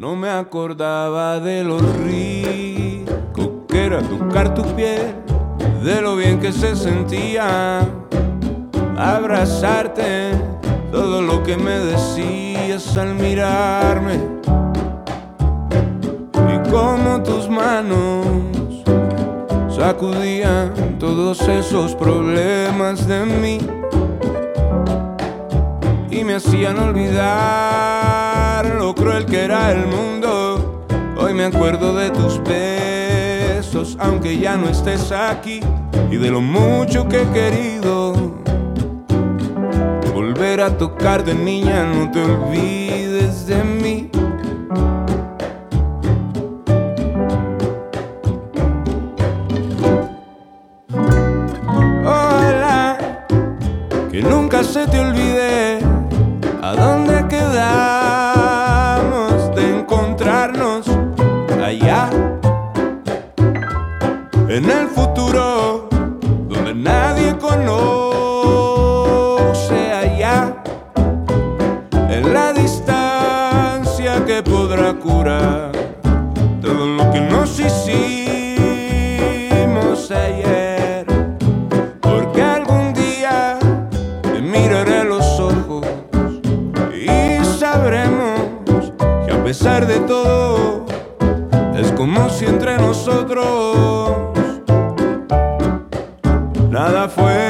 No me acordaba de lo rico que era tocar tu piel, de lo bien que se sentía abrazarte, todo lo que me decías al mirarme. Y cómo tus manos sacudían todos esos problemas de mí y me hacían olvidar cruel que era el mundo. Hoy me acuerdo de tus besos, aunque ya no estés aquí, y de lo mucho que he querido volver a tocar de niña, no te olvides de mí. Hola, que nunca se te olvide entre nosotros. Nada fuera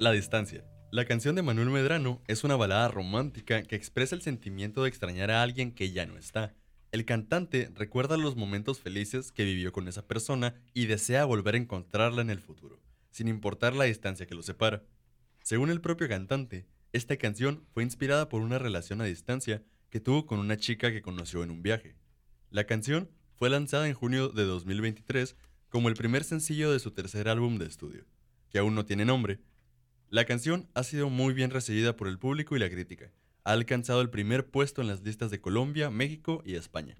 La Distancia? La canción de Manuel Medrano es una balada romántica que expresa el sentimiento de extrañar a alguien que ya no está. El cantante recuerda los momentos felices que vivió con esa persona y desea volver a encontrarla en el futuro, sin importar la distancia que los separa. Según el propio cantante, esta canción fue inspirada por una relación a distancia que tuvo con una chica que conoció en un viaje. La canción fue lanzada en junio de 2023 como el primer sencillo de su tercer álbum de estudio, que aún no tiene nombre. La canción ha sido muy bien recibida por el público y la crítica. Ha alcanzado el primer puesto en las listas de Colombia, México y España.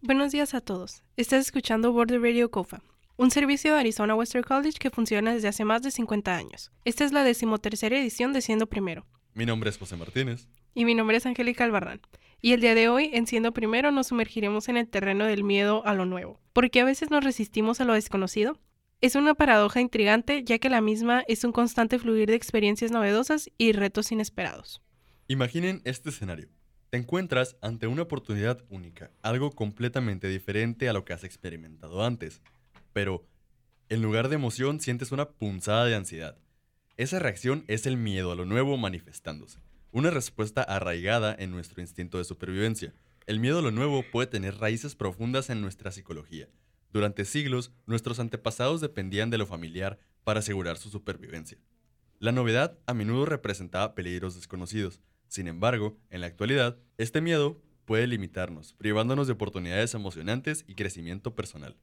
Buenos días a todos. Estás escuchando Border Radio COFA, un servicio de Arizona Western College que funciona desde hace más de 50 años. Esta es la decimotercera edición de Siendo Primero. Mi nombre es José Martínez. Y mi nombre es Angélica Albarrán. Y el día de hoy, en Siendo Primero, nos sumergiremos en el terreno del miedo a lo nuevo. ¿Por qué a veces nos resistimos a lo desconocido? Es una paradoja intrigante, ya que la misma es un constante fluir de experiencias novedosas y retos inesperados. Imaginen este escenario. Te encuentras ante una oportunidad única, algo completamente diferente a lo que has experimentado antes. Pero, en lugar de emoción, sientes una punzada de ansiedad. Esa reacción es el miedo a lo nuevo manifestándose, una respuesta arraigada en nuestro instinto de supervivencia. El miedo a lo nuevo puede tener raíces profundas en nuestra psicología. Durante siglos, nuestros antepasados dependían de lo familiar para asegurar su supervivencia. La novedad a menudo representaba peligros desconocidos. Sin embargo, en la actualidad, este miedo puede limitarnos, privándonos de oportunidades emocionantes y crecimiento personal.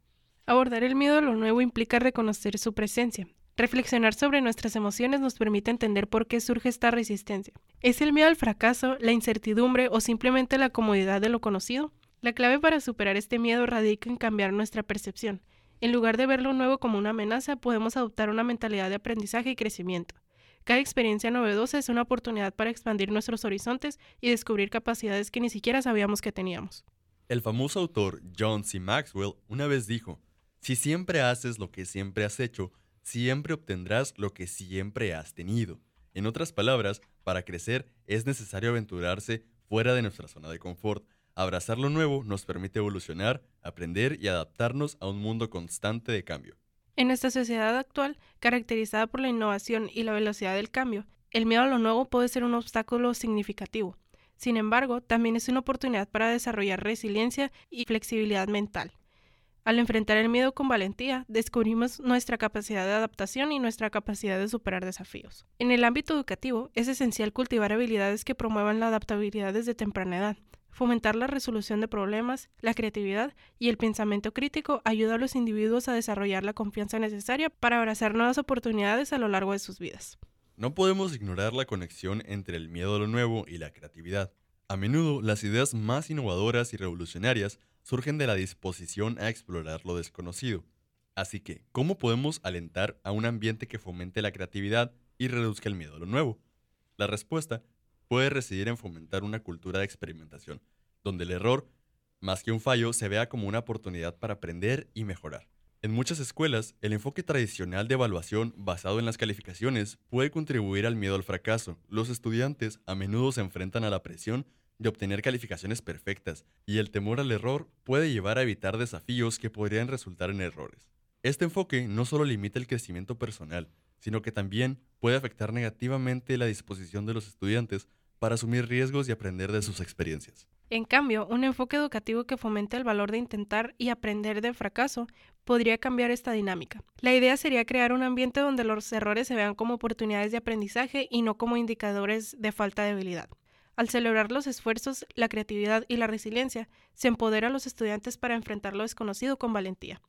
Abordar el miedo a lo nuevo implica reconocer su presencia. Reflexionar sobre nuestras emociones nos permite entender por qué surge esta resistencia. ¿Es el miedo al fracaso, la incertidumbre o simplemente la comodidad de lo conocido? La clave para superar este miedo radica en cambiar nuestra percepción. En lugar de ver lo nuevo como una amenaza, podemos adoptar una mentalidad de aprendizaje y crecimiento. Cada experiencia novedosa es una oportunidad para expandir nuestros horizontes y descubrir capacidades que ni siquiera sabíamos que teníamos. El famoso autor John C. Maxwell una vez dijo, si siempre haces lo que siempre has hecho, siempre obtendrás lo que siempre has tenido. En otras palabras, para crecer es necesario aventurarse fuera de nuestra zona de confort. Abrazar lo nuevo nos permite evolucionar, aprender y adaptarnos a un mundo constante de cambio. En nuestra sociedad actual, caracterizada por la innovación y la velocidad del cambio, el miedo a lo nuevo puede ser un obstáculo significativo. Sin embargo, también es una oportunidad para desarrollar resiliencia y flexibilidad mental. Al enfrentar el miedo con valentía, descubrimos nuestra capacidad de adaptación y nuestra capacidad de superar desafíos. En el ámbito educativo, es esencial cultivar habilidades que promuevan la adaptabilidad desde temprana edad, Fomentar la resolución de problemas, la creatividad y el pensamiento crítico ayuda a los individuos a desarrollar la confianza necesaria para abrazar nuevas oportunidades a lo largo de sus vidas. No podemos ignorar la conexión entre el miedo a lo nuevo y la creatividad. A menudo, las ideas más innovadoras y revolucionarias surgen de la disposición a explorar lo desconocido. Así que, ¿cómo podemos alentar a un ambiente que fomente la creatividad y reduzca el miedo a lo nuevo? La respuesta puede residir en fomentar una cultura de experimentación, donde el error, más que un fallo, se vea como una oportunidad para aprender y mejorar. En muchas escuelas, el enfoque tradicional de evaluación basado en las calificaciones puede contribuir al miedo al fracaso. Los estudiantes a menudo se enfrentan a la presión de obtener calificaciones perfectas y el temor al error puede llevar a evitar desafíos que podrían resultar en errores. Este enfoque no solo limita el crecimiento personal, sino que también puede afectar negativamente la disposición de los estudiantes para asumir riesgos y aprender de sus experiencias. En cambio, un enfoque educativo que fomente el valor de intentar y aprender del fracaso podría cambiar esta dinámica. La idea sería crear un ambiente donde los errores se vean como oportunidades de aprendizaje y no como indicadores de falta de habilidad. Al celebrar los esfuerzos, la creatividad y la resiliencia, se empodera a los estudiantes para enfrentar lo desconocido con valentía.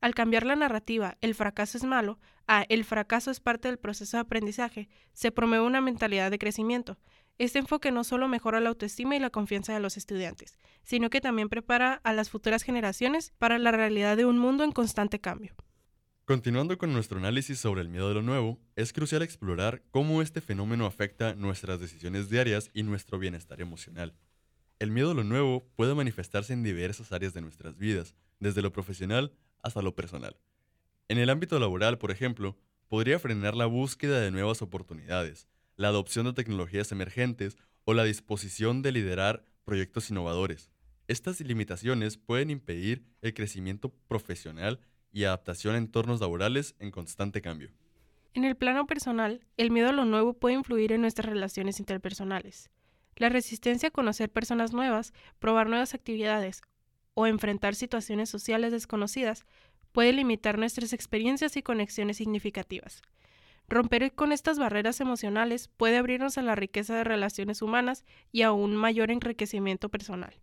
Al cambiar la narrativa, el fracaso es malo, a el fracaso es parte del proceso de aprendizaje, se promueve una mentalidad de crecimiento. Este enfoque no solo mejora la autoestima y la confianza de los estudiantes, sino que también prepara a las futuras generaciones para la realidad de un mundo en constante cambio. Continuando con nuestro análisis sobre el miedo de lo nuevo, es crucial explorar cómo este fenómeno afecta nuestras decisiones diarias y nuestro bienestar emocional. El miedo a lo nuevo puede manifestarse en diversas áreas de nuestras vidas, desde lo profesional hasta lo personal. En el ámbito laboral, por ejemplo, podría frenar la búsqueda de nuevas oportunidades, la adopción de tecnologías emergentes o la disposición de liderar proyectos innovadores. Estas limitaciones pueden impedir el crecimiento profesional y adaptación a entornos laborales en constante cambio. En el plano personal, el miedo a lo nuevo puede influir en nuestras relaciones interpersonales. La resistencia a conocer personas nuevas, probar nuevas actividades o enfrentar situaciones sociales desconocidas puede limitar nuestras experiencias y conexiones significativas. Romper con estas barreras emocionales puede abrirnos a la riqueza de relaciones humanas y a un mayor enriquecimiento personal.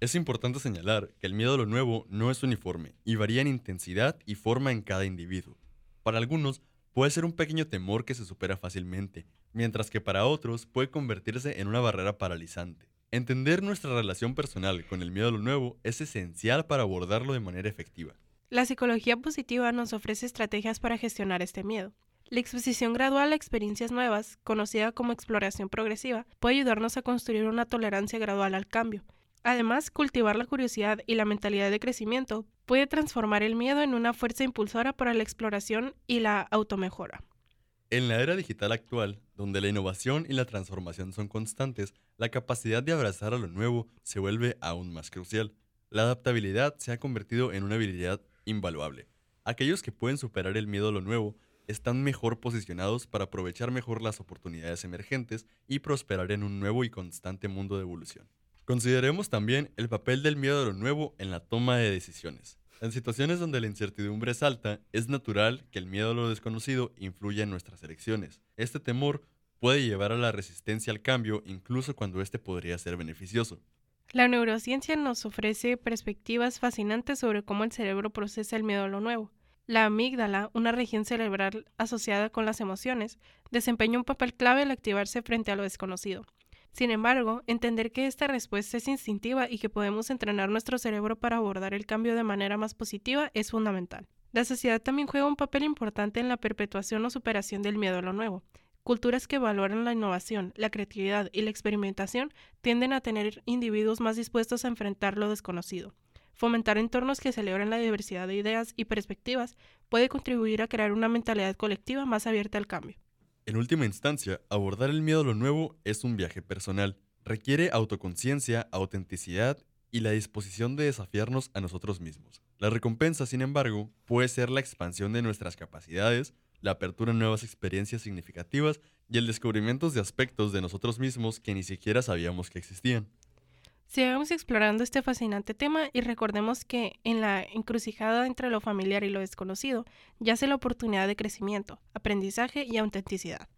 Es importante señalar que el miedo a lo nuevo no es uniforme y varía en intensidad y forma en cada individuo. Para algunos puede ser un pequeño temor que se supera fácilmente, mientras que para otros puede convertirse en una barrera paralizante. Entender nuestra relación personal con el miedo a lo nuevo es esencial para abordarlo de manera efectiva. La psicología positiva nos ofrece estrategias para gestionar este miedo. La exposición gradual a experiencias nuevas, conocida como exploración progresiva, puede ayudarnos a construir una tolerancia gradual al cambio. Además, cultivar la curiosidad y la mentalidad de crecimiento puede transformar el miedo en una fuerza impulsora para la exploración y la automejora. En la era digital actual, donde la innovación y la transformación son constantes, la capacidad de abrazar a lo nuevo se vuelve aún más crucial. La adaptabilidad se ha convertido en una habilidad invaluable. Aquellos que pueden superar el miedo a lo nuevo están mejor posicionados para aprovechar mejor las oportunidades emergentes y prosperar en un nuevo y constante mundo de evolución. Consideremos también el papel del miedo a lo nuevo en la toma de decisiones. En situaciones donde la incertidumbre es alta, es natural que el miedo a lo desconocido influya en nuestras elecciones. Este temor puede llevar a la resistencia al cambio incluso cuando este podría ser beneficioso. La neurociencia nos ofrece perspectivas fascinantes sobre cómo el cerebro procesa el miedo a lo nuevo. La amígdala, una región cerebral asociada con las emociones, desempeña un papel clave al activarse frente a lo desconocido. Sin embargo, entender que esta respuesta es instintiva y que podemos entrenar nuestro cerebro para abordar el cambio de manera más positiva es fundamental. La sociedad también juega un papel importante en la perpetuación o superación del miedo a lo nuevo. Culturas que valoran la innovación, la creatividad y la experimentación tienden a tener individuos más dispuestos a enfrentar lo desconocido. Fomentar entornos que celebran la diversidad de ideas y perspectivas puede contribuir a crear una mentalidad colectiva más abierta al cambio. En última instancia, abordar el miedo a lo nuevo es un viaje personal. Requiere autoconciencia, autenticidad y la disposición de desafiarnos a nosotros mismos. La recompensa, sin embargo, puede ser la expansión de nuestras capacidades, la apertura a nuevas experiencias significativas y el descubrimiento de aspectos de nosotros mismos que ni siquiera sabíamos que existían. Sigamos explorando este fascinante tema y recordemos que en la encrucijada entre lo familiar y lo desconocido yace la oportunidad de crecimiento, aprendizaje y autenticidad.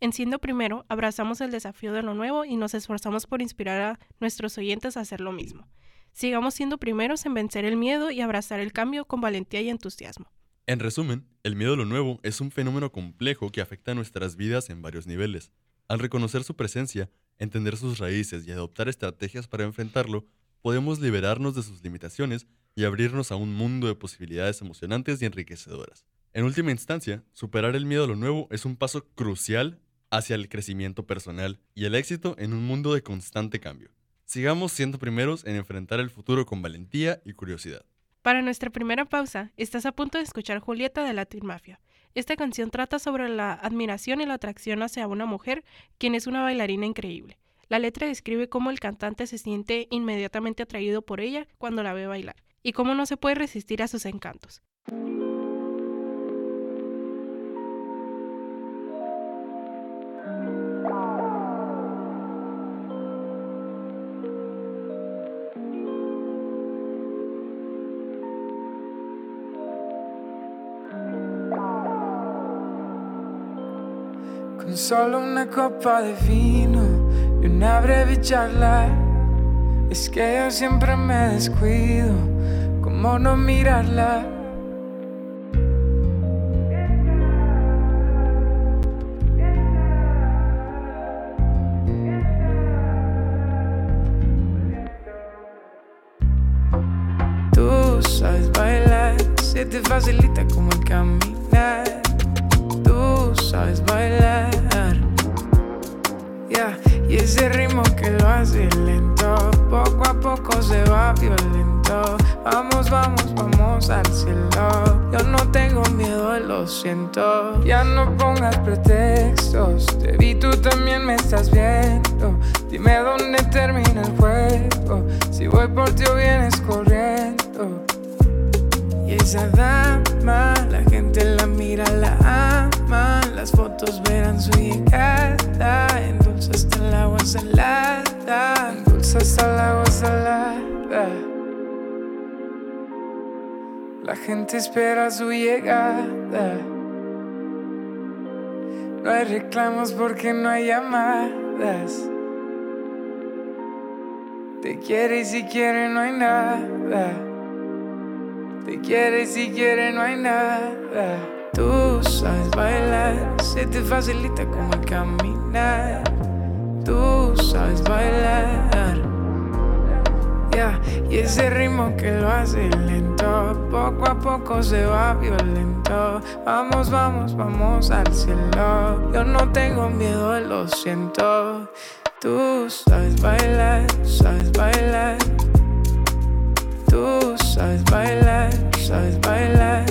En siendo primero, abrazamos el desafío de lo nuevo y nos esforzamos por inspirar a nuestros oyentes a hacer lo mismo. Sigamos siendo primeros en vencer el miedo y abrazar el cambio con valentía y entusiasmo. En resumen, el miedo a lo nuevo es un fenómeno complejo que afecta a nuestras vidas en varios niveles. Al reconocer su presencia, entender sus raíces y adoptar estrategias para enfrentarlo, podemos liberarnos de sus limitaciones y abrirnos a un mundo de posibilidades emocionantes y enriquecedoras. En última instancia, superar el miedo a lo nuevo es un paso crucial hacia el crecimiento personal y el éxito en un mundo de constante cambio. Sigamos siendo primeros en enfrentar el futuro con valentía y curiosidad. Para nuestra primera pausa, estás a punto de escuchar Julieta de Latin Mafia. Esta canción trata sobre la admiración y la atracción hacia una mujer, quien es una bailarina increíble. La letra describe cómo el cantante se siente inmediatamente atraído por ella cuando la ve bailar, y cómo no se puede resistir a sus encantos. Solo una copa de vino y una breve charla. Es que yo siempre me descuido, como no mirarla. Porque no hay llamadas. Te quiere y si quiere no hay nada. Te quiere y si quiere no hay nada. Tú sabes bailar, se te facilita como caminar. Tú sabes bailar. Y ese ritmo que lo hace lento, poco a poco se va violento. Vamos, vamos, vamos al cielo. Yo no tengo miedo, lo siento. Tú sabes bailar, sabes bailar. Tú sabes bailar, sabes bailar.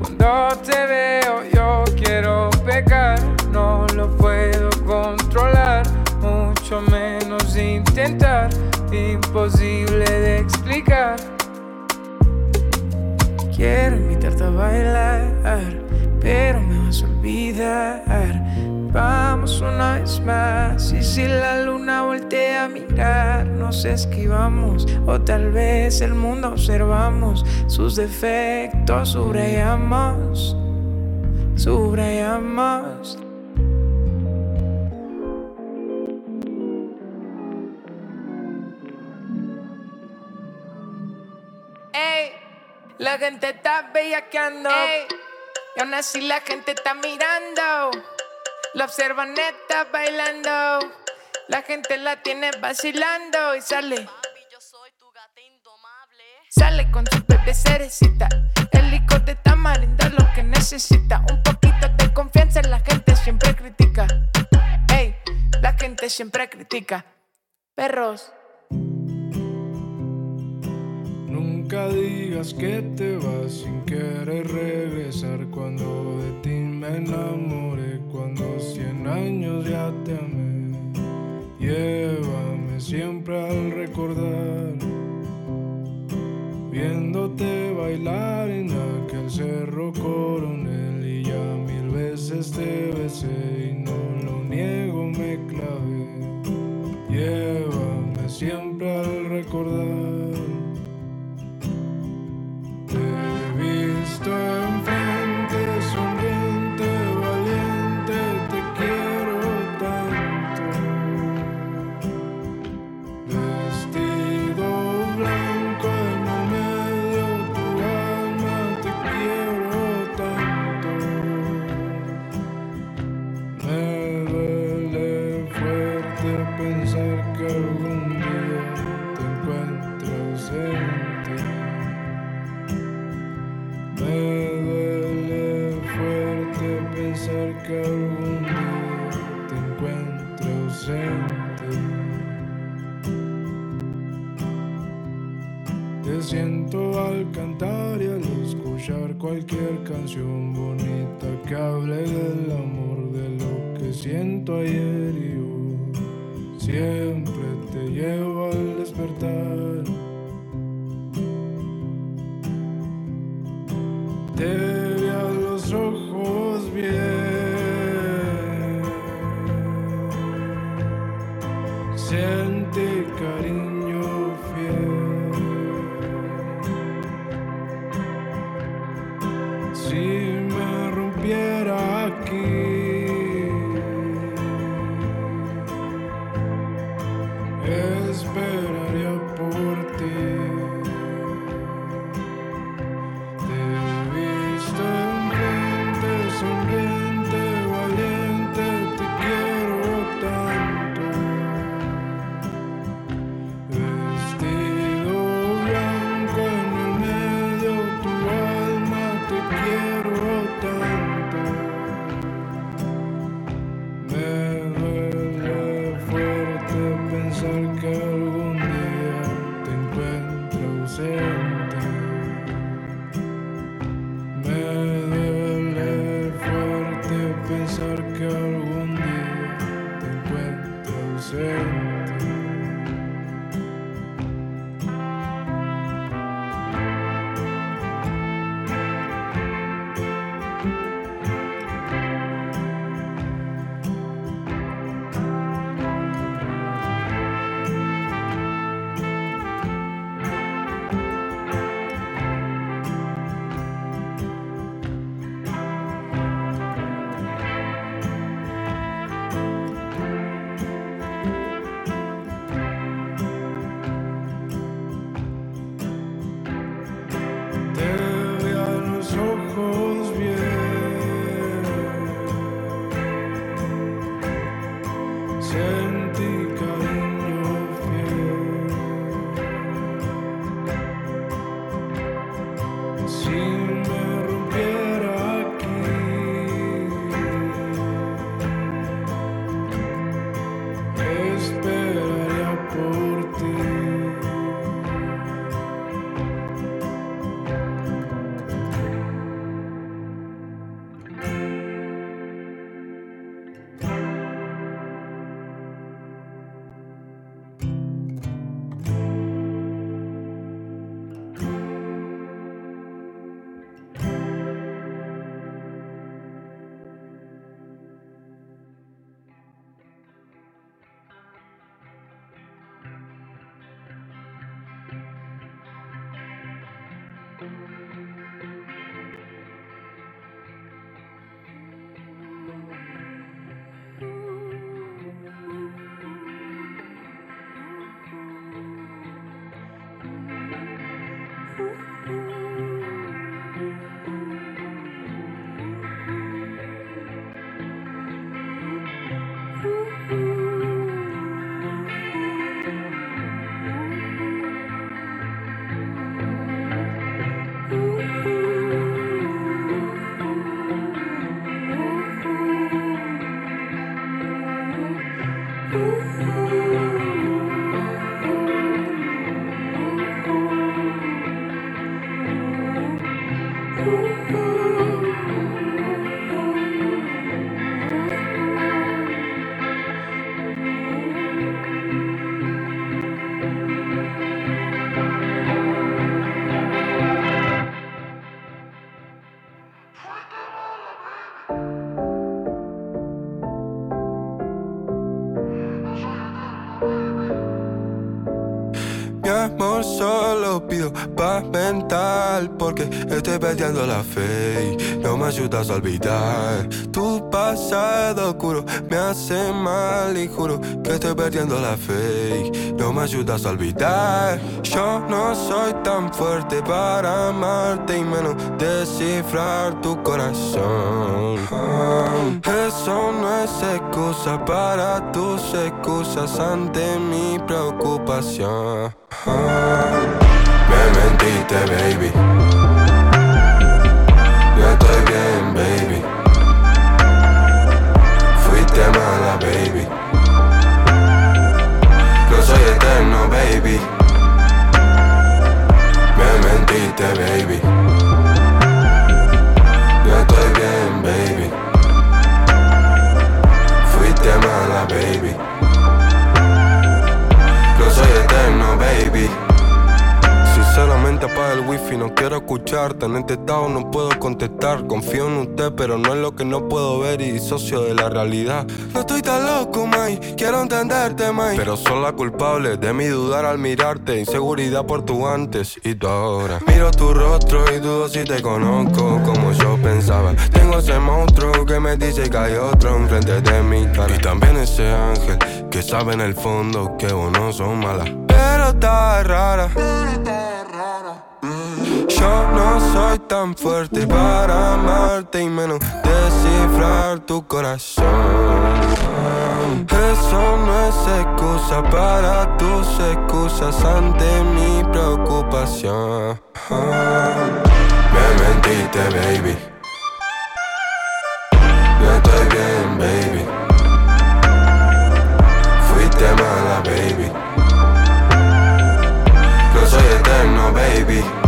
Cuando te veo yo quiero pecar, no lo puedo controlar, mucho menos intentar, imposible de explicar. Quiero invitarte a bailar, pero me vas a olvidar. Vamos una vez más y si la luna voltea a mirar nos esquivamos o tal vez el mundo observamos sus defectos subrayamos subrayamos la gente está bellaqueando. Ey, y aún así la gente está mirando. La observan neta bailando. La gente la tiene vacilando y sale. Papi, yo soy tu gata indomable. Sale con su bebé cerecita. El licor de tamarindo es lo que necesita. Un poquito de confianza, la gente siempre critica. Ey, la gente siempre critica. Perros. Nunca digas que te vas sin querer regresar cuando de ti me enamoré, cuando cien años ya te amé. Llévame siempre al recordar, viéndote bailar en aquel cerro coronel y ya mil veces te besé y no lo niego, me clavé. Llévame siempre al recordar. stood perdiendo la fe no me ayudas a olvidar. Tu pasado oscuro me hace mal y juro que estoy perdiendo la fe no me ayudas a olvidar. Yo no soy tan fuerte para amarte y menos descifrar tu corazón. Eso no es excusa para tus excusas ante mi preocupación. Me mentiste, baby. Me apaga el wifi, no quiero escucharte. En este estado no puedo contestar. Confío en usted, pero no es lo que no puedo ver Y disocio de la realidad. No estoy tan loco, May, quiero entenderte, May. Pero son las culpables de mi dudar al mirarte. Inseguridad por tu antes y tu ahora. Miro tu rostro y dudo si te conozco Como yo pensaba. Tengo ese monstruo que me dice que hay otro enfrente de mi cara. Y también ese ángel que sabe en el fondo que vos no son malas Pero está rara yo no soy tan fuerte para amarte y menos descifrar tu corazón. Eso no es excusa para tus excusas ante mi preocupación. Me mentiste, baby. No estoy bien, baby. Fuiste mala, baby. No soy eterno, baby.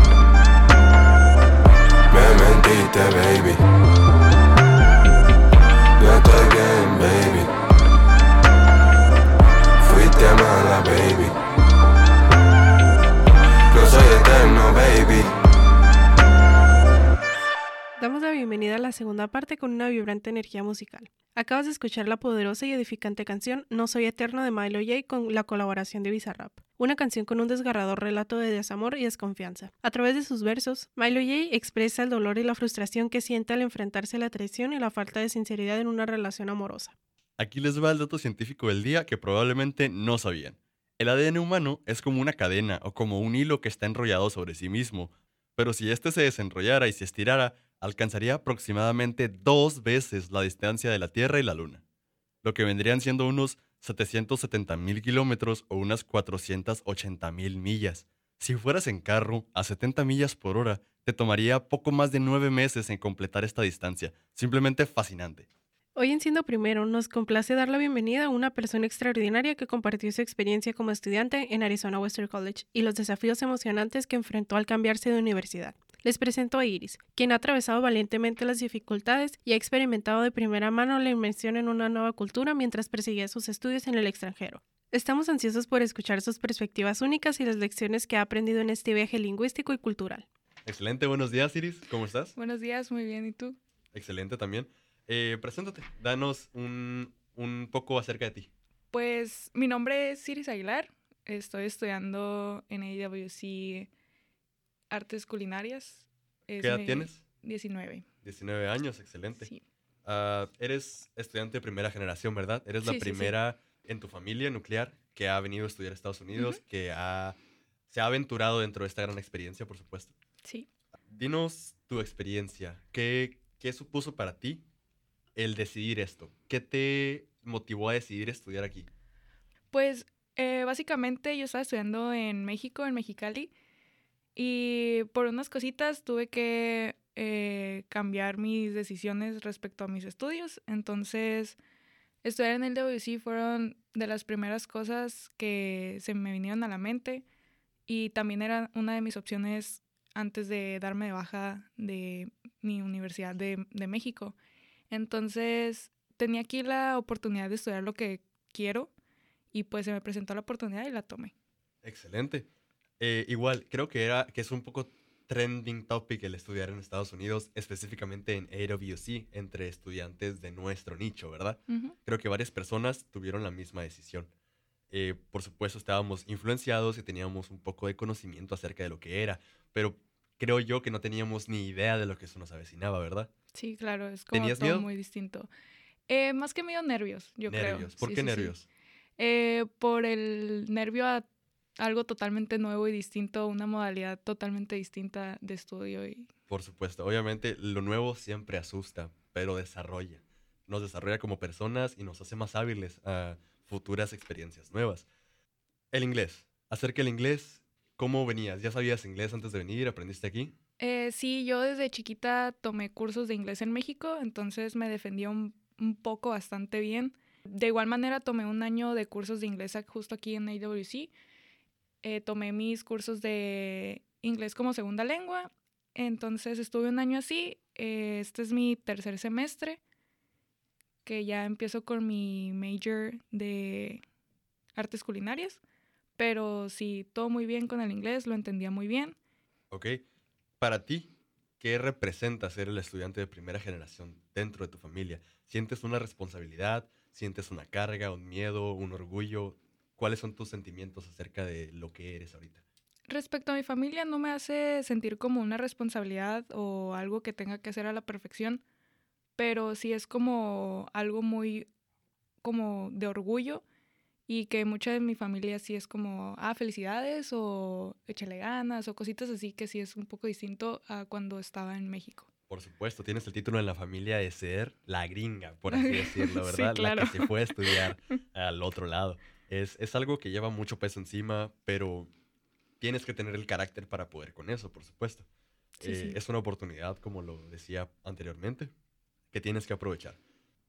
Damos la bienvenida a la segunda parte con una vibrante energía musical. Acabas de escuchar la poderosa y edificante canción No Soy Eterno de Milo J con la colaboración de Bizarrap, una canción con un desgarrador relato de desamor y desconfianza. A través de sus versos, Milo J expresa el dolor y la frustración que siente al enfrentarse a la traición y la falta de sinceridad en una relación amorosa. Aquí les va el dato científico del día que probablemente no sabían. El ADN humano es como una cadena o como un hilo que está enrollado sobre sí mismo, pero si este se desenrollara y se estirara, alcanzaría aproximadamente dos veces la distancia de la Tierra y la Luna, lo que vendrían siendo unos 770 mil kilómetros o unas 480 mil millas. Si fueras en carro a 70 millas por hora, te tomaría poco más de nueve meses en completar esta distancia. Simplemente fascinante. Hoy en Siendo Primero nos complace dar la bienvenida a una persona extraordinaria que compartió su experiencia como estudiante en Arizona Western College y los desafíos emocionantes que enfrentó al cambiarse de universidad. Les presento a Iris, quien ha atravesado valientemente las dificultades y ha experimentado de primera mano la inmersión en una nueva cultura mientras perseguía sus estudios en el extranjero. Estamos ansiosos por escuchar sus perspectivas únicas y las lecciones que ha aprendido en este viaje lingüístico y cultural. Excelente, buenos días Iris, ¿cómo estás? Buenos días, muy bien, ¿y tú? Excelente también. Eh, preséntate, danos un, un poco acerca de ti. Pues mi nombre es Iris Aguilar, estoy estudiando en AWC Artes Culinarias. Es ¿Qué edad tienes? 19. 19 años, excelente. Sí. Ah, eres estudiante de primera generación, ¿verdad? Eres la Sí, sí, sí. primera en tu familia nuclear que ha venido a estudiar a Estados Unidos, que ha, se ha aventurado dentro de esta gran experiencia, por supuesto. Sí. Dinos tu experiencia. ¿Qué, qué supuso para ti el decidir esto? ¿Qué te motivó a decidir estudiar aquí? Pues eh, básicamente yo estaba estudiando en México, en Mexicali, y por unas cositas tuve que eh, cambiar mis decisiones respecto a mis estudios. Entonces Estudiar en el WC fueron de las primeras cosas que se me vinieron a la mente y también era una de mis opciones antes de darme de baja de mi Universidad de, de México. Entonces tenía aquí la oportunidad de estudiar lo que quiero y pues se me presentó la oportunidad y la tomé. Excelente. Eh, igual, creo que, era, que es un poco trending topic el estudiar en Estados Unidos, específicamente en AWC, entre estudiantes de nuestro nicho, ¿verdad? Creo que varias personas tuvieron la misma decisión. Eh, por supuesto, estábamos influenciados y teníamos un poco de conocimiento acerca de lo que era, pero creo yo que no teníamos ni idea de lo que eso nos avecinaba, ¿verdad? Sí, claro, es como ¿Tenías todo miedo? muy distinto. Eh, más que miedo, nervios, yo creo. nervios. ¿Por Sí, qué sí, sí. nervios? Eh, por el nervio a algo totalmente nuevo y distinto, una modalidad totalmente distinta de estudio y Por supuesto, obviamente lo nuevo siempre asusta, pero desarrolla. Nos desarrolla como personas y nos hace más hábiles a futuras experiencias nuevas. El inglés. Acerca del inglés, ¿cómo venías? ¿Ya sabías inglés antes de venir? ¿Aprendiste aquí? Eh, sí, yo desde chiquita tomé cursos de inglés en México, entonces me defendía un, un poco bastante bien. De igual manera, tomé un año de cursos de inglés justo aquí en AWC. Eh, tomé mis cursos de inglés como segunda lengua, entonces estuve un año así. Eh, este es mi tercer semestre, que ya empiezo con mi major de artes culinarias, pero sí, todo muy bien con el inglés, lo entendía muy bien. ¿Ok? Para ti, ¿qué representa ser el estudiante de primera generación dentro de tu familia? ¿Sientes una responsabilidad? ¿Sientes una carga, un miedo, un orgullo? ¿Cuáles son tus sentimientos acerca de lo que eres ahorita? Respecto a mi familia, no me hace sentir como una responsabilidad o algo que tenga que hacer a la perfección, pero sí es como algo muy como de orgullo y que mucha de mi familia sí es como, ah, felicidades o échale ganas o cositas así que sí es un poco distinto a cuando estaba en México. Por supuesto, tienes el título en la familia de ser la gringa, por así decirlo, Sí, ¿verdad? claro. La que se fue a estudiar al otro lado. Es, es algo que lleva mucho peso encima, pero tienes que tener el carácter para poder con eso, por supuesto. Sí, Eh, sí. Es una oportunidad, como lo decía anteriormente, que tienes que aprovechar.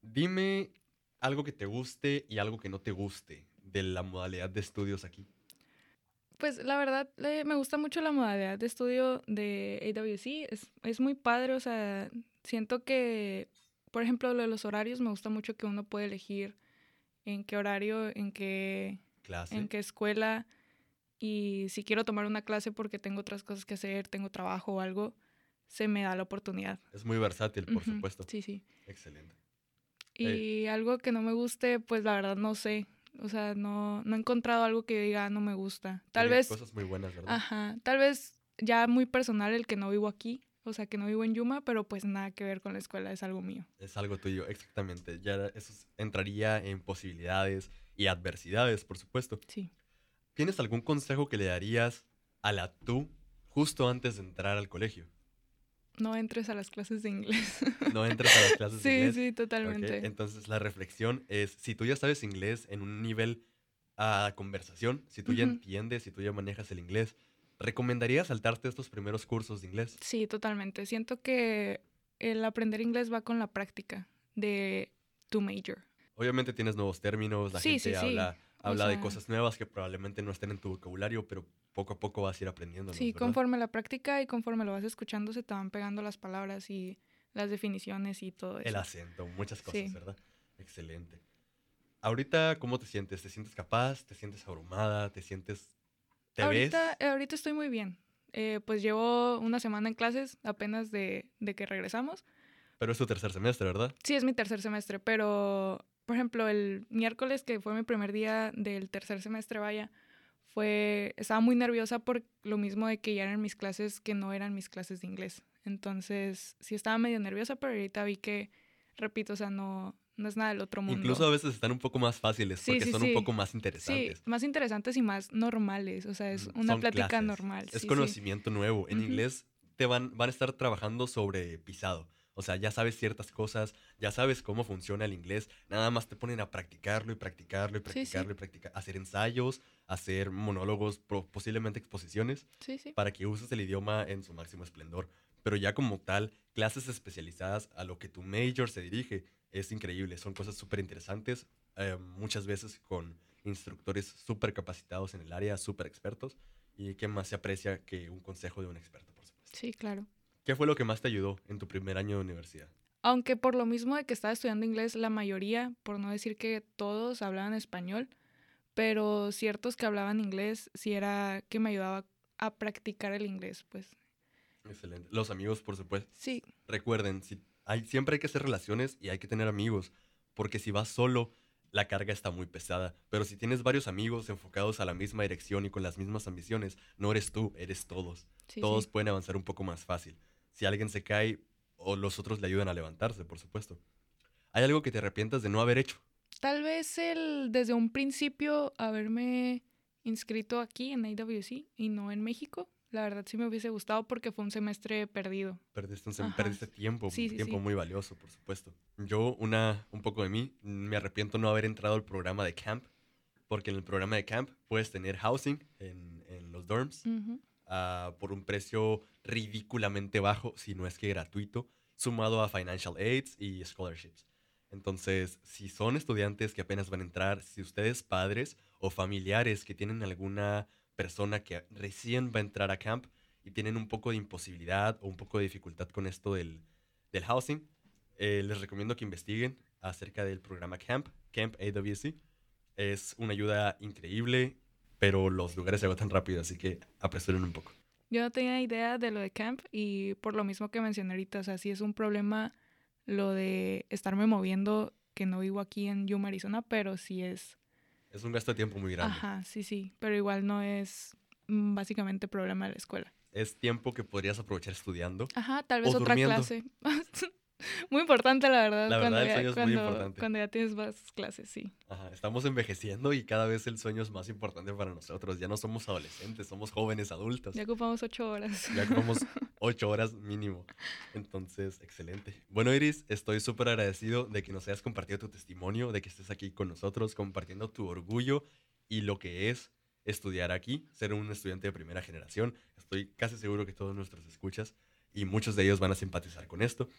Dime algo que te guste y algo que no te guste de la modalidad de estudios aquí. Pues la verdad eh, me gusta mucho la modalidad de estudio de AWC, es, es muy padre, o sea, siento que, por ejemplo, lo de los horarios, me gusta mucho que uno puede elegir en qué horario, en qué, Clase. en qué escuela, y si quiero tomar una clase porque tengo otras cosas que hacer, tengo trabajo o algo, se me da la oportunidad. Es muy versátil, por supuesto. Sí, sí. Excelente. Y algo que no me guste, pues la verdad no sé. O sea, no, no he encontrado algo que yo diga, "Ah, no me gusta. Tal Tiene vez Cosas muy buenas, ¿verdad? Ajá, tal vez ya muy personal el que no vivo aquí, o sea, que no vivo en Yuma, pero pues nada que ver con la escuela, es algo mío. Es algo tuyo, exactamente. Ya eso entraría en posibilidades y adversidades, por supuesto. Sí. ¿Tienes algún consejo que le darías a la tú justo antes de entrar al colegio? No entres a las clases de inglés. No entres a las clases de sí, inglés. sí, ¿ok? totalmente. Entonces la reflexión es, si tú ya sabes inglés en un nivel a conversación, si tú ya entiendes, si tú ya manejas el inglés, ¿recomendarías saltarte estos primeros cursos de inglés? Sí, totalmente. Siento que el aprender inglés va con la práctica de tu major. Obviamente tienes nuevos términos, la Sí, gente sí, sí. habla, O habla de cosas nuevas que probablemente no estén en tu vocabulario, pero poco a poco vas a ir aprendiendo. Sí, conforme la práctica y conforme lo vas escuchando se te van pegando las palabras y las definiciones y todo eso. El acento, muchas cosas. ¿verdad? Excelente. Ahorita, ¿cómo te sientes? ¿Te sientes capaz? ¿Te sientes abrumada? ¿Te sientes... ¿Te ahorita, ves? eh, ahorita estoy muy bien. Eh, pues llevo una semana en clases apenas de, de que regresamos. Pero es tu tercer semestre, ¿verdad? Sí, es mi tercer semestre, pero, por ejemplo, el miércoles, que fue mi primer día del tercer semestre, vaya, fue, estaba muy nerviosa por lo mismo de que ya eran mis clases que no eran mis clases de inglés. Entonces, sí estaba medio nerviosa, pero ahorita vi que, repito, o sea, no, no es nada del otro mundo. Incluso a veces están un poco más fáciles Sí, porque sí, son sí. un poco más Sí, interesantes. más interesantes y más normales, o sea, es una son plática clases, normal. Es sí, sí. conocimiento nuevo. En Ujú. inglés te van, van a estar trabajando sobre pisado. O sea, ya sabes ciertas cosas, ya sabes cómo funciona el inglés. Nada más te ponen a practicarlo y practicarlo y Sí, sí. practicarlo y practicar. Hacer ensayos, hacer monólogos, posiblemente exposiciones, Sí, sí. para que uses el idioma en su máximo esplendor. pero ya como tal, clases especializadas a lo que tu major se dirige, es increíble. Son cosas súper interesantes, eh, muchas veces con instructores súper capacitados en el área, súper expertos. Y qué más se aprecia que un consejo de un experto, por supuesto. Sí, claro. ¿Qué fue lo que más te ayudó en tu primer año de universidad? Aunque por lo mismo de que estaba estudiando inglés, la mayoría, por no decir que todos hablaban español, pero ciertos que hablaban inglés, sí era que me ayudaba a practicar el inglés, pues. Excelente. Los amigos, por supuesto. Sí, Recuerden, si hay, siempre hay que hacer relaciones y hay que tener amigos, porque si vas solo, la carga está muy pesada. Pero si tienes varios amigos enfocados a la misma dirección y con las mismas ambiciones, no eres tú, eres todos. sí, todos sí. pueden avanzar un poco más fácil. Si alguien se cae, o los otros le ayudan a levantarse, por supuesto. ¿Hay algo que te arrepientas de no haber hecho? Tal vez el desde un principio haberme inscrito aquí en AWC y no en México. La verdad sí me hubiese gustado porque fue un semestre perdido. Perdiste, un sem- perdiste tiempo, Sí, sí, tiempo sí. muy valioso, por supuesto. Yo, una, un poco de mí, me arrepiento no haber entrado al programa de camp, porque en el programa de camp puedes tener housing en, en los dorms Ujú. ah, por un precio ridículamente bajo, si no es que gratuito, sumado a financial aids y scholarships. Entonces, si son estudiantes que apenas van a entrar, si ustedes padres o familiares que tienen alguna persona que recién va a entrar a camp y tienen un poco de imposibilidad o un poco de dificultad con esto del, del housing, eh, les recomiendo que investiguen acerca del programa Camp, Camp AWC. Es una ayuda increíble, pero los lugares se agotan rápido, así que apresuren un poco. Yo no tenía idea de lo de camp y por lo mismo que mencioné ahorita, o sea, sí es un problema lo de estarme moviendo, que no vivo aquí en Yuma, Arizona, pero sí es... Es un gasto de tiempo muy grande. Ajá, sí, sí, pero igual no es mm, básicamente problema de la escuela. Es tiempo que podrías aprovechar estudiando. Ajá, tal vez O otra durmiendo. clase. Muy importante, la verdad. La verdad, cuando el ya, sueño es muy cuando- importante. Cuando ya tienes más clases, sí. Ajá, estamos envejeciendo y cada vez el sueño es más importante para nosotros. Ya no somos adolescentes, somos jóvenes adultos. Ya ocupamos ocho horas. Ya ocupamos ocho horas mínimo. Entonces, excelente. Bueno, Iris, estoy súper agradecido de que nos hayas compartido tu testimonio, de que estés aquí con nosotros, compartiendo tu orgullo y lo que es estudiar aquí, ser un estudiante de primera generación. Estoy casi seguro que todos nuestros escuchas y muchos de ellos van a simpatizar con esto.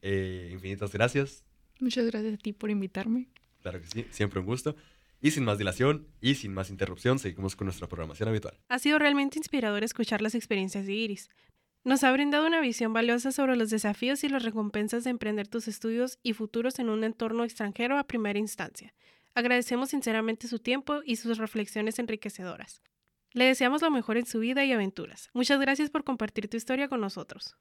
Eh, infinitas gracias. Muchas gracias a ti por invitarme. Claro que sí, siempre un gusto. Y sin más dilación y sin más interrupción, seguimos con nuestra programación habitual. Ha sido realmente inspirador escuchar las experiencias de Iris. Nos ha brindado una visión valiosa sobre los desafíos y las recompensas de emprender tus estudios y futuros en un entorno extranjero a primera instancia. Agradecemos sinceramente su tiempo y sus reflexiones enriquecedoras. Le deseamos lo mejor en su vida y aventuras. Muchas gracias por compartir tu historia con nosotros.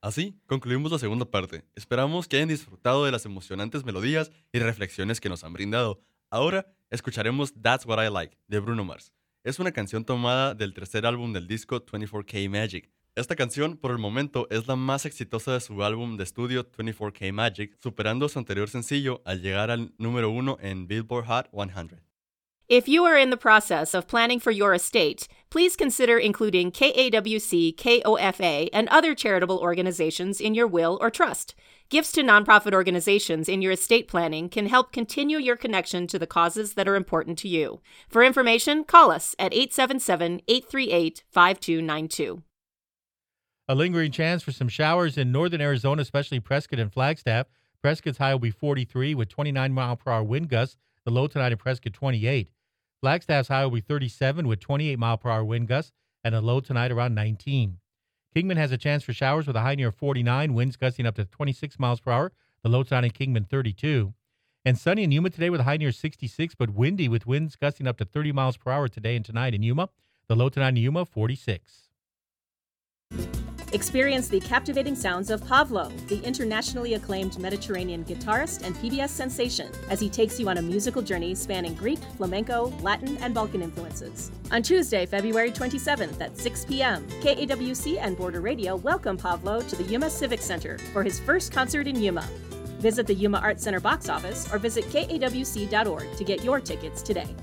Así, concluimos la segunda parte. Esperamos que hayan disfrutado de las emocionantes melodías y reflexiones que nos han brindado. Ahora escucharemos That's What I Like de Bruno Mars. Es una canción tomada del tercer álbum del disco 24K Magic. Esta canción, por el momento, es la más exitosa de su álbum de estudio 24K Magic, superando su anterior sencillo al llegar al número uno en Billboard Hot 100. If you are in the process of planning for your estate, please consider including KAWC, KOFA, and other charitable organizations in your will or trust. Gifts to nonprofit organizations in your estate planning can help continue your connection to the causes that are important to you. For information, call us at 877 838 5292. A lingering chance for some showers in northern Arizona, especially Prescott and Flagstaff. Prescott's high will be 43 with 29 mile per hour wind gusts. The low tonight in Prescott 28. Flagstaff's high will be 37 with 28 mile per hour wind gusts and a low tonight around 19. Kingman has a chance for showers with a high near 49, winds gusting up to 26 miles per hour. The low tonight in Kingman 32. And sunny in Yuma today with a high near 66, but windy with winds gusting up to 30 miles per hour today and tonight in Yuma. The low tonight in Yuma 46. Experience the captivating sounds of Pavlo, the internationally acclaimed Mediterranean guitarist and PBS sensation, as he takes you on a musical journey spanning Greek, flamenco, Latin, and Balkan influences. On Tuesday, February 27th at 6 p.m., KAWC and Border Radio welcome Pavlo to the Yuma Civic Center for his first concert in Yuma. Visit the Yuma Art Center box office or visit kawc.org to get your tickets today.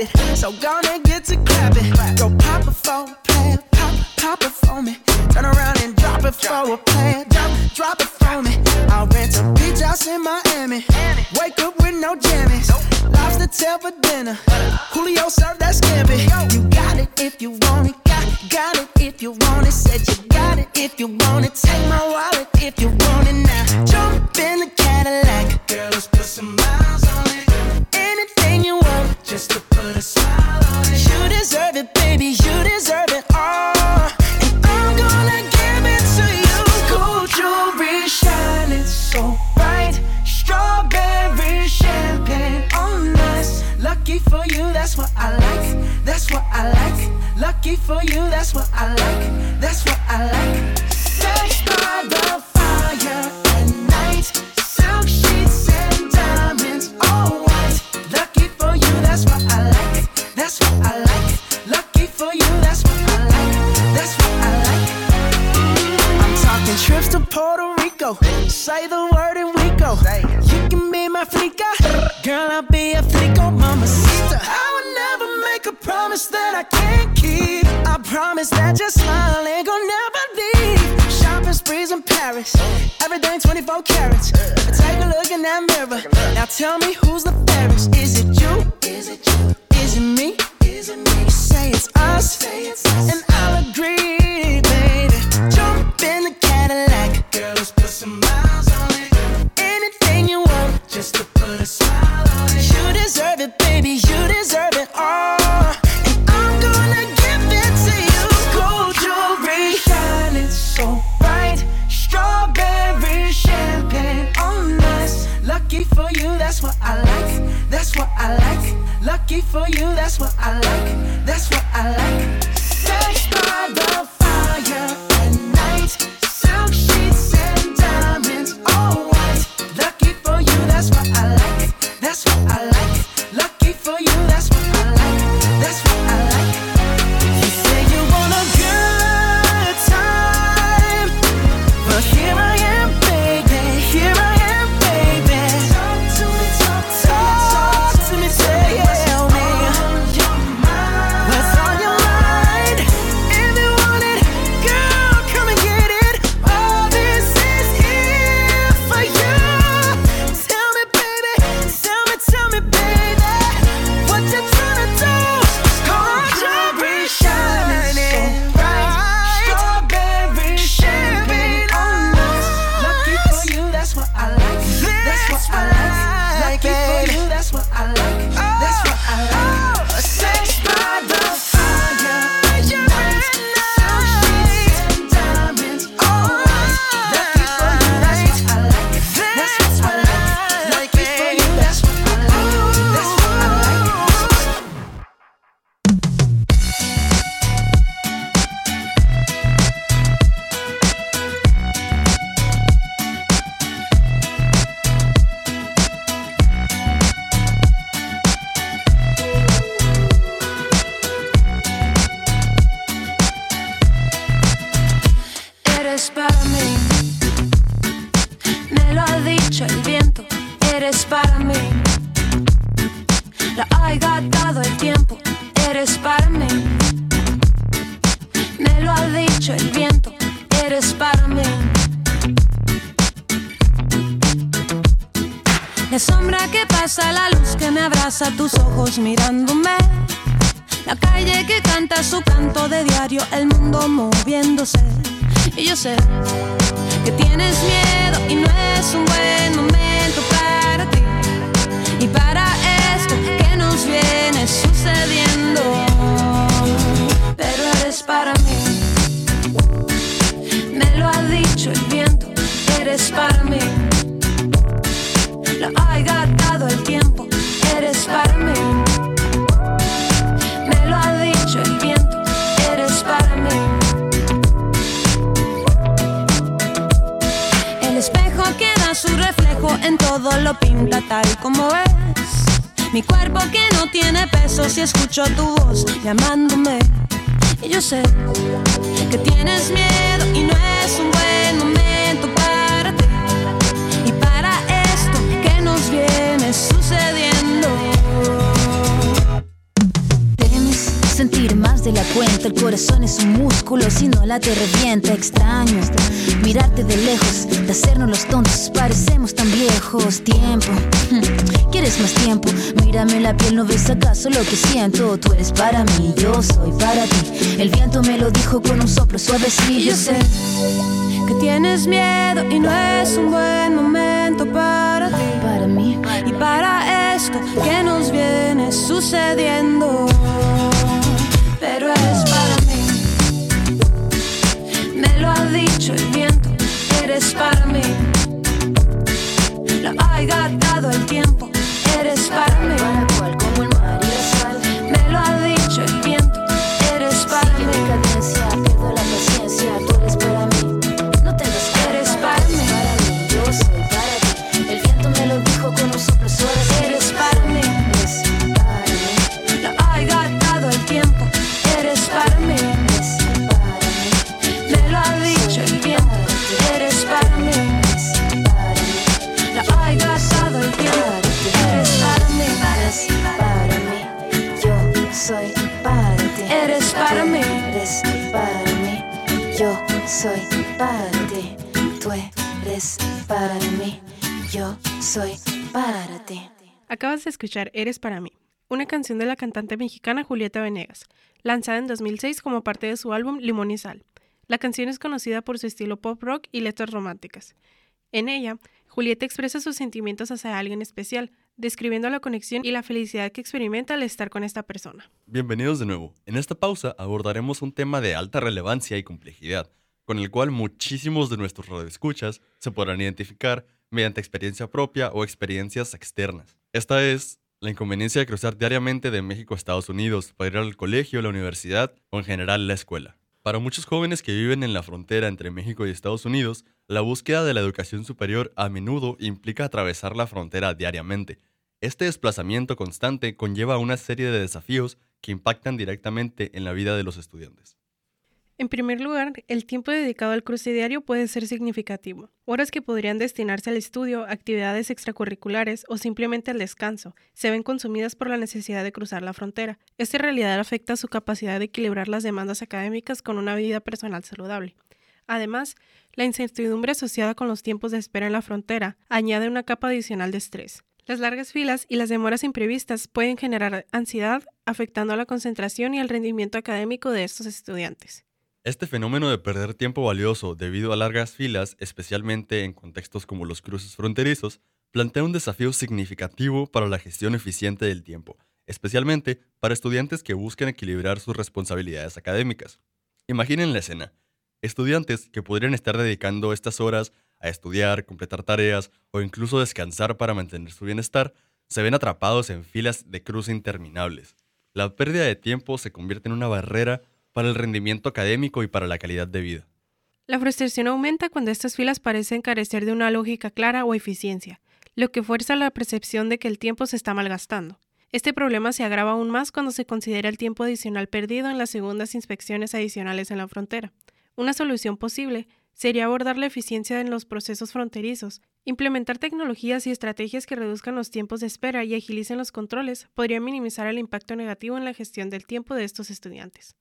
it. So gonna get to clapping. Go pop it for a plan, pop, pop it for me. Turn around and drop it for a plan, drop, drop it for me. I'll rent a beach house in Miami. Wake up with no jammies. Lobster tail for dinner. Julio served that scampi. You got it if you want it. Got, got it if you want it. Said you got it if you want it. Take my wallet if you want it now. Jump in the Cadillac. Girl, let's put some miles on it everything you want just to put a smile on it. You deserve it, baby. You deserve it all. And I'm gonna give it to you. Gold jewelry shining so bright. Strawberry champagne on us. Lucky for you, that's what I like. That's what I like. Lucky for you, that's what I like. That's what I like. Say. Tell me who's the fairest? Is lo pinta tal como es. Mi cuerpo que no tiene peso si escucho tu voz llamándome. Y yo sé que tienes miedo y no es cuenta. El corazón es un músculo, si no la te revienta. Extraño mirarte de lejos, de hacernos los tontos. Parecemos tan viejos. Tiempo, ¿quieres más tiempo? Mírame la piel, ¿no ves acaso lo que siento? Tú eres para mí, yo soy para ti. El viento me lo dijo con un soplo suavecillo. Yo sé que tienes miedo y no es un buen momento para ti. Para mí y para esto que nos viene sucediendo. Pero eres para mí. Me lo ha dicho el viento, eres para mí. Lo ha dado el tiempo, eres para mí. Escuchar Eres para mí, una canción de la cantante mexicana Julieta Venegas, lanzada en 2006 como parte de su álbum Limón y Sal. La canción es conocida por su estilo pop rock y letras románticas. En ella, Julieta expresa sus sentimientos hacia alguien especial, describiendo la conexión y la felicidad que experimenta al estar con esta persona. Bienvenidos de nuevo. En esta pausa abordaremos un tema de alta relevancia y complejidad, con el cual muchísimos de nuestros radioescuchas se podrán identificar mediante experiencia propia o experiencias externas. Esta es la inconveniencia de cruzar diariamente de México a Estados Unidos para ir al colegio, la universidad o en general la escuela. Para muchos jóvenes que viven en la frontera entre México y Estados Unidos, la búsqueda de la educación superior a menudo implica atravesar la frontera diariamente. Este desplazamiento constante conlleva una serie de desafíos que impactan directamente en la vida de los estudiantes. En primer lugar, el tiempo dedicado al cruce diario puede ser significativo. Horas que podrían destinarse al estudio, actividades extracurriculares o simplemente al descanso se ven consumidas por la necesidad de cruzar la frontera. Esta realidad afecta su capacidad de equilibrar las demandas académicas con una vida personal saludable. Además, la incertidumbre asociada con los tiempos de espera en la frontera añade una capa adicional de estrés. Las largas filas y las demoras imprevistas pueden generar ansiedad, afectando a la concentración y el rendimiento académico de estos estudiantes. Este fenómeno de perder tiempo valioso debido a largas filas, especialmente en contextos como los cruces fronterizos, plantea un desafío significativo para la gestión eficiente del tiempo, especialmente para estudiantes que buscan equilibrar sus responsabilidades académicas. Imaginen la escena. Estudiantes que podrían estar dedicando estas horas a estudiar, completar tareas o incluso descansar para mantener su bienestar, se ven atrapados en filas de cruce interminables. La pérdida de tiempo se convierte en una barrera para el rendimiento académico y para la calidad de vida. La frustración aumenta cuando estas filas parecen carecer de una lógica clara o eficiencia, lo que fuerza la percepción de que el tiempo se está malgastando. Este problema se agrava aún más cuando se considera el tiempo adicional perdido en las segundas inspecciones adicionales en la frontera. Una solución posible sería abordar la eficiencia en los procesos fronterizos. Implementar tecnologías y estrategias que reduzcan los tiempos de espera y agilicen los controles podría minimizar el impacto negativo en la gestión del tiempo de estos estudiantes.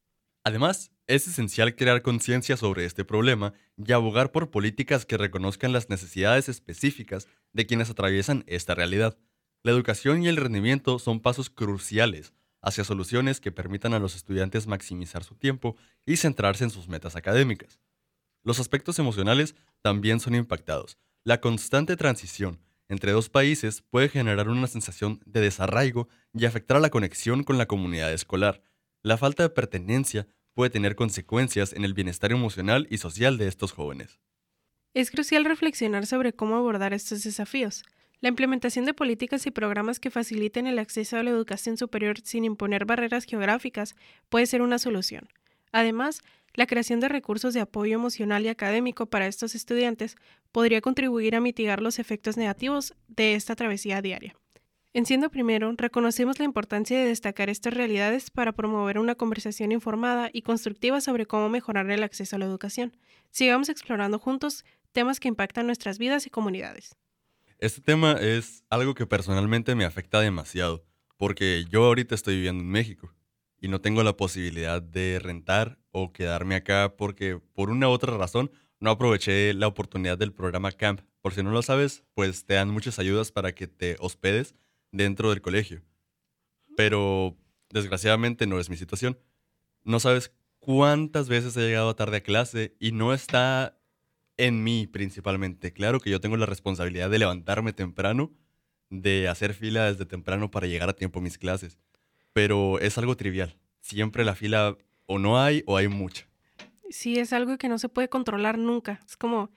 Además, es esencial crear conciencia sobre este problema y abogar por políticas que reconozcan las necesidades específicas de quienes atraviesan esta realidad. La educación y el rendimiento son pasos cruciales hacia soluciones que permitan a los estudiantes maximizar su tiempo y centrarse en sus metas académicas. Los aspectos emocionales también son impactados. La constante transición entre dos países puede generar una sensación de desarraigo y afectar a la conexión con la comunidad escolar. La falta de pertenencia puede tener consecuencias en el bienestar emocional y social de estos jóvenes. Es crucial reflexionar sobre cómo abordar estos desafíos. La implementación de políticas y programas que faciliten el acceso a la educación superior sin imponer barreras geográficas puede ser una solución. Además, la creación de recursos de apoyo emocional y académico para estos estudiantes podría contribuir a mitigar los efectos negativos de esta travesía diaria. En siendo primero, reconocemos la importancia de destacar estas realidades para promover una conversación informada y constructiva sobre cómo mejorar el acceso a la educación. Sigamos explorando juntos temas que impactan nuestras vidas y comunidades. Este tema es algo que personalmente me afecta demasiado, porque yo ahorita estoy viviendo en México. y no tengo la posibilidad de rentar o quedarme acá porque por una u otra razón no aproveché la oportunidad del programa Camp. Por si no lo sabes, pues te dan muchas ayudas para que te hospedes dentro del colegio. Pero desgraciadamente no es mi situación. No sabes cuántas veces he llegado tarde a clase y no está en mí principalmente. Claro que yo tengo la responsabilidad de levantarme temprano, de hacer fila desde temprano para llegar a tiempo a mis clases, pero es algo trivial. Siempre la fila o no hay o hay mucha. Sí, es algo que no se puede controlar nunca. Es como,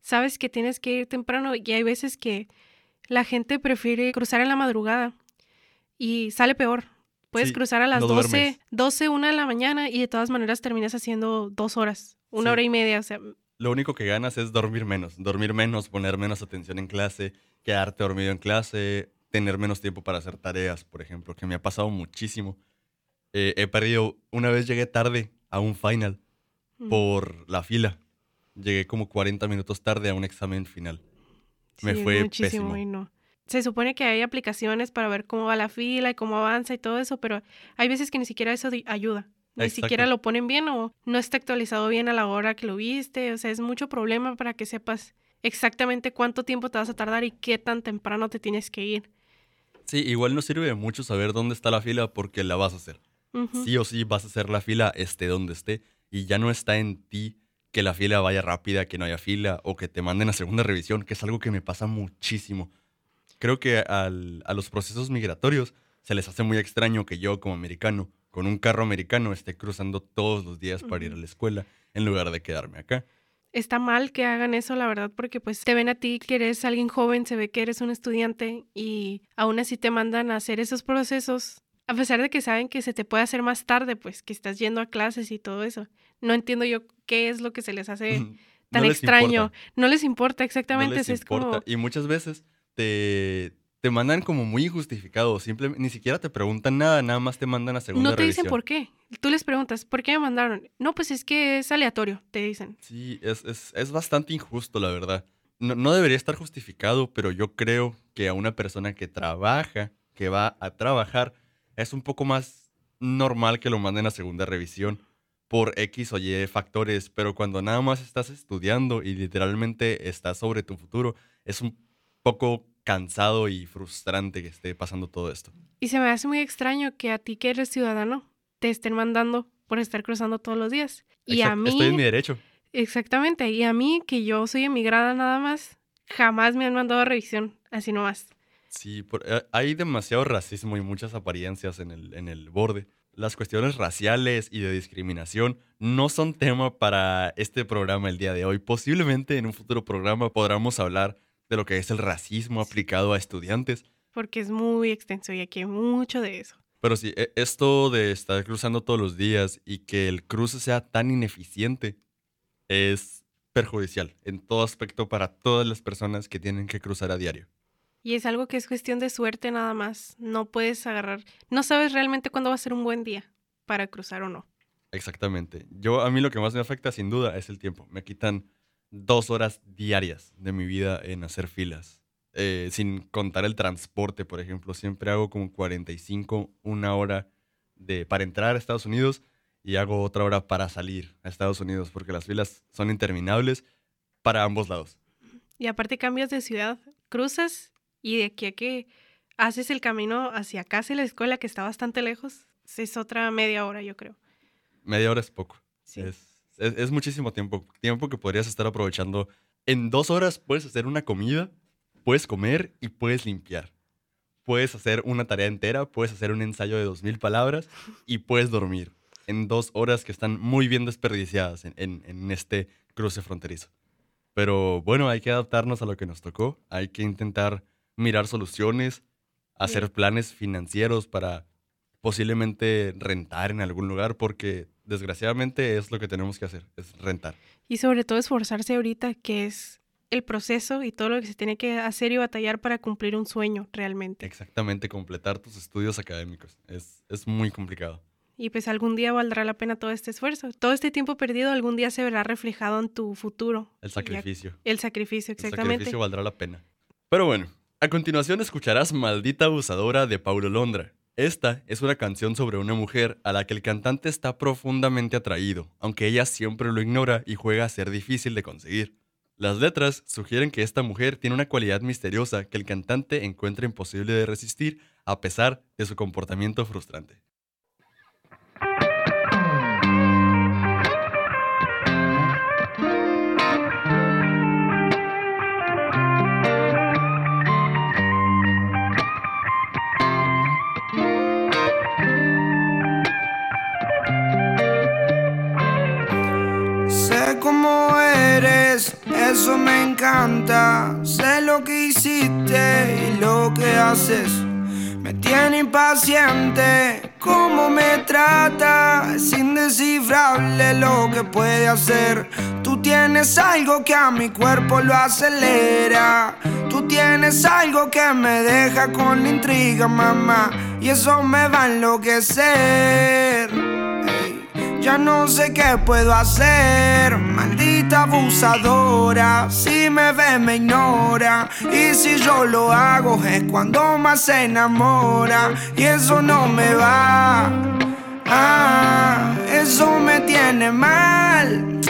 sabes que tienes que ir temprano y hay veces que la gente prefiere cruzar en la madrugada y sale peor. Puedes Sí, cruzar a las no 12, duermes. 12, 1 de la mañana y de todas maneras terminas haciendo dos horas, una Sí. hora y media. O sea, Lo único que ganas es dormir menos, dormir menos, poner menos atención en clase, quedarte dormido en clase, tener menos tiempo para hacer tareas, por ejemplo, que me ha pasado muchísimo. Eh, he perdido, una vez llegué tarde a un final Mm. por la fila. Llegué como 40 minutos tarde a un examen final. Me sí, fue muchísimo pésimo. y no. Se supone que hay aplicaciones para ver cómo va la fila y cómo avanza y todo eso, pero hay veces que ni siquiera eso ayuda. Ni Exacto. siquiera lo ponen bien o no está actualizado bien a la hora que lo viste. O sea, es mucho problema para que sepas exactamente cuánto tiempo te vas a tardar y qué tan temprano te tienes que ir. Sí, igual no sirve mucho saber dónde está la fila porque la vas a hacer. Sí o sí vas a hacer la fila esté donde esté y ya no está en ti que la fila vaya rápida, que no haya fila o que te manden a segunda revisión, que es algo que me pasa muchísimo. Creo que al- a los procesos migratorios se les hace muy extraño que yo como americano, con un carro americano, esté cruzando todos los días para ir a la escuela en lugar de quedarme acá. Está mal que hagan eso, la verdad, porque pues te ven a ti que eres alguien joven, se ve que eres un estudiante y aún así te mandan a hacer esos procesos, a pesar de que saben que se te puede hacer más tarde, pues que estás yendo a clases y todo eso. No entiendo yo qué es lo que se les hace tan extraño. No les importa exactamente, No les es como importa. Y muchas veces te, te mandan como muy injustificado. Simplemente, ni siquiera te preguntan nada, nada más te mandan a segunda no te dicen por qué. Tú les preguntas, ¿por qué me mandaron? No, pues es que es aleatorio, te dicen. Sí, es, es, es bastante injusto, la verdad. No, no debería estar justificado, pero yo creo que a una persona que trabaja, que va a trabajar, es un poco más normal que lo manden a segunda revisión por X o Y factores, pero cuando nada más estás estudiando y literalmente estás sobre tu futuro, es un poco cansado y frustrante que esté pasando todo esto. Y se me hace muy extraño que a ti que eres ciudadano te estén mandando por estar cruzando todos los días. Y a mí... Estoy en mi derecho. Exactamente. Y a mí, que yo soy emigrada nada más, jamás me han mandado a revisión, así nomás. Sí, por- eh, hay demasiado racismo y muchas apariencias en el, en el borde. Las cuestiones raciales y de discriminación no son tema para este programa el día de hoy. Posiblemente en un futuro programa podamos hablar de lo que es el racismo aplicado a estudiantes. Porque es muy extenso y aquí hay mucho de eso. Pero sí, e- esto de estar cruzando todos los días y que el cruce sea tan ineficiente es perjudicial en todo aspecto para todas las personas que tienen que cruzar a diario. Y es algo que es cuestión de suerte nada más. No puedes agarrar, no sabes realmente cuándo va a ser un buen día para cruzar o no. Exactamente. Yo a mí lo que más me afecta sin duda es el tiempo. Me quitan dos horas diarias de mi vida en hacer filas. Eh, sin contar el transporte, por ejemplo. Siempre hago como 45, una hora de, para entrar a Estados Unidos y hago otra hora para salir a Estados Unidos porque las filas son interminables para ambos lados. Y aparte cambias de ciudad, cruzas y de aquí a que haces el camino hacia casa y la escuela que está bastante lejos, es otra media hora yo creo. Media hora es poco. Es, es- es muchísimo tiempo. Tiempo que podrías estar aprovechando. En dos horas puedes hacer una comida, puedes comer y puedes limpiar. Puedes hacer una tarea entera, puedes hacer un ensayo de dos mil palabras y puedes dormir. En dos horas que están muy bien desperdiciadas en, en- en este cruce fronterizo. Pero bueno, hay que adaptarnos a lo que nos tocó. Hay que intentar mirar soluciones, hacer planes financieros para posiblemente rentar en algún lugar, porque desgraciadamente es lo que tenemos que hacer, es rentar. Y sobre todo esforzarse ahorita, que es el proceso y todo lo que se tiene que hacer y batallar para cumplir un sueño realmente. Exactamente, completar tus estudios académicos. Es, es muy complicado. Y pues algún día valdrá la pena todo este esfuerzo. Todo este tiempo perdido algún día se verá reflejado en tu futuro. El sacrificio. El sacrificio, El exactamente. sacrificio valdrá la pena. Pero bueno, a continuación escucharás Maldita Abusadora de Paulo Londra. Esta es una canción sobre una mujer a la que el cantante está profundamente atraído, aunque ella siempre lo ignora y juega a ser difícil de conseguir. Las letras sugieren que esta mujer tiene una cualidad misteriosa que el cantante encuentra imposible de resistir a pesar de su comportamiento frustrante. Eso me encanta. Sé lo que hiciste y lo que haces. Me tiene impaciente cómo me trata. Es indescifrable lo que puede hacer. Tú tienes algo que a mi cuerpo lo acelera. Tú tienes algo que me deja con intriga, mamá. Y eso me va a enloquecer. Ya no sé qué puedo hacer, abusadora. Si me ve, me ignora. Y si yo lo hago, es cuando más se enamora. Y eso no me va. Ah, eso me tiene mal.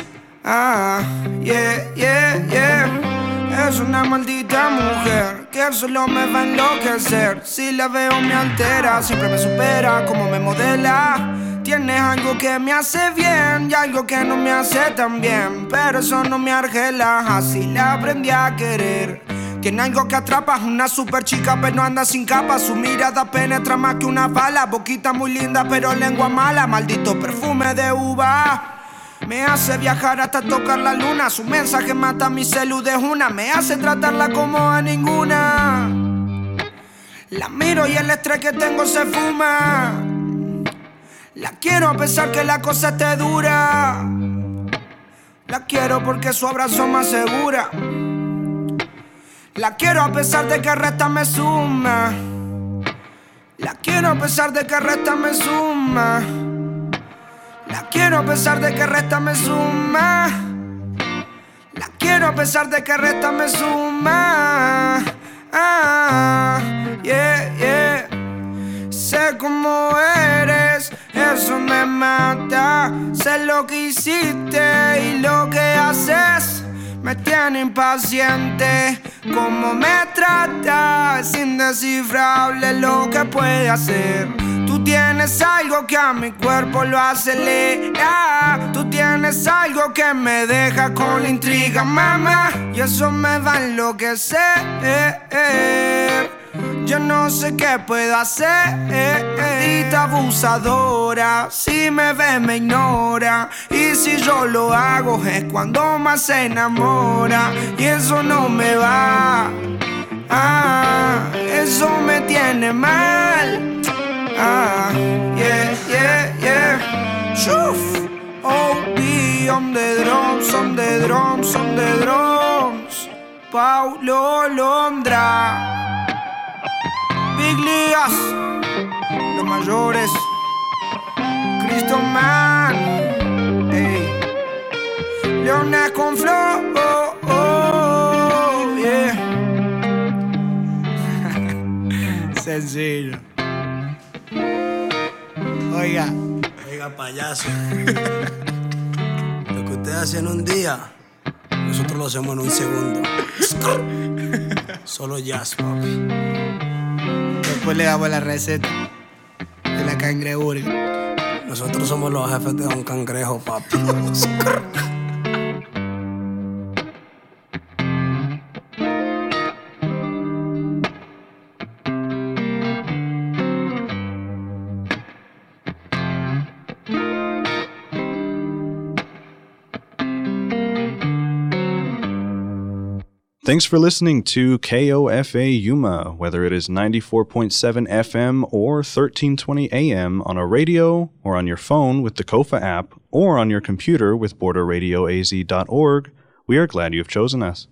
Ah, yeah, yeah, yeah. Es una maldita mujer que solo me va a enloquecer. Si la veo me altera, siempre me supera como me modela. Tienes algo que me hace bien y algo que no me hace tan bien. Pero eso no me argela, así la aprendí a querer. Tiene algo que atrapa, una super chica, pero anda sin capa. Su mirada penetra más que una bala. Boquita muy linda, pero lengua mala. Maldito perfume de uva. Me hace viajar hasta tocar la luna. Su mensaje mata mi celu de una. Me hace tratarla como a ninguna. La miro y el estrés que tengo se fuma. La quiero a pesar que la cosa esté dura. La quiero porque su abrazo me asegura. La quiero a pesar de que resta me suma. La quiero a pesar de que resta me suma. La quiero a pesar de que resta me suma. La quiero a pesar de que resta me suma. Ah, yeah, yeah. Sé cómo eres, eso me mata. Sé lo que hiciste y lo que haces. Me tiene impaciente, cómo me trata. Es indescifrable lo que puede hacer. Tú tienes algo que a mi cuerpo lo acelera. Tú tienes algo que me deja con la intriga, mamá. Y eso me va a enloquecer. Yo no sé qué puedo hacer. Maldita abusadora. Si me ve, me ignora. Y si yo lo hago, es cuando más se enamora. Y eso no me va. Ah, eso me tiene mal. Ah, yeah, yeah, yeah. Shuf. OB on the drums, on the drums, on the drums. Paulo Londra. Big Ligas, los mayores. Cristo Man. Ey. Leones con flow. Oh, oh, yeah. Sencillo. Oiga. Oiga, payaso. Lo que ustedes hacen en un día, nosotros lo hacemos en un segundo. Solo jazz, papi. Después le damos la receta de la cangreburger. Nosotros somos los jefes de un cangrejo, papi. Thanks for listening to KOFA Yuma, whether it is 94.7 FM or 1320 AM on a radio or on your phone with the Kofa app or on your computer with borderradioaz.org. We are glad you have chosen us.